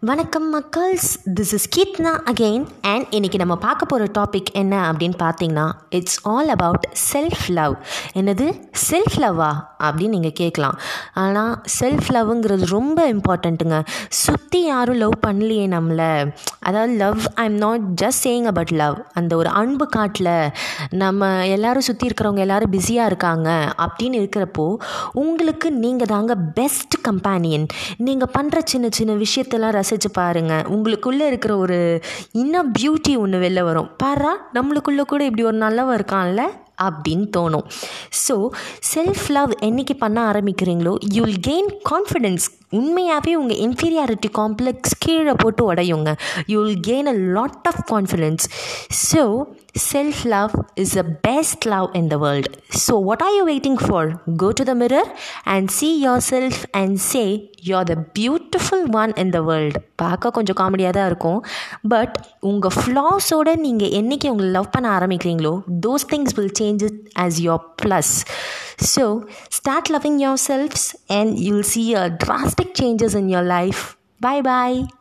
வணக்கம் மக்கள்ஸ். This is Keethna again and இன்றைக்கி நம்ம பார்க்க போகிற டாபிக் என்ன அப்படின்னு பார்த்தீங்கன்னா it's all about self love என்னது? செல்ஃப் லவ்வா அப்படின்னு நீங்கள் கேட்கலாம். ஆனால் செல்ஃப் லவ்ங்கிறது ரொம்ப இம்பார்ட்டண்ட்டுங்க சுற்றி யாரும் லவ் பண்ணலையே நம்மளை. அதாவது love I am not just saying about love அந்த ஒரு அன்பு காட்டில் நம்ம எல்லோரும் சுற்றி இருக்கிறவங்க எல்லாரும் பிஸியாக இருக்காங்க அப்படின்னு இருக்கிறப்போ உங்களுக்கு நீங்கள் தாங்க பெஸ்ட் கம்பேனியன் நீங்கள் பண்ணுற சின்ன சின்ன விஷயத்தெல்லாம் ரசித்து பாருங்கள் உங்களுக்குள்ளே இருக்கிற ஒரு இன்னும் பியூட்டி ஒன்று வெளில வரும். பாரா நம்மளுக்குள்ளே கூட இப்படி ஒரு நல்லவன் இருக்கான்ல அப்படின்னு தோணும். ஸோ செல்ஃப் லவ் என்னைக்கு பண்ண ஆரம்பிக்கிறீங்களோ யூ வில் கெயின் கான்ஃபிடென்ஸ் உண்மையாகவே உங்கள் இன்ஃபீரியாரிட்டி காம்ப்ளெக்ஸ் கீழே போட்டு உடையுங்க. You will gain a lot of confidence so self love is the best love in the world so what are you waiting for go to the mirror and see yourself and say you are the beautiful one in the world பார்க்க கொஞ்சம் காமெடியாக தான் இருக்கும். But உங்கள் ஃப்ளாஸோடு நீங்கள் என்றைக்கு உங்களை love பண்ண ஆரம்பிக்கிறீங்களோ those things will change it as your plus So, start loving yourselves and you'll see a drastic changes in your life. Bye bye.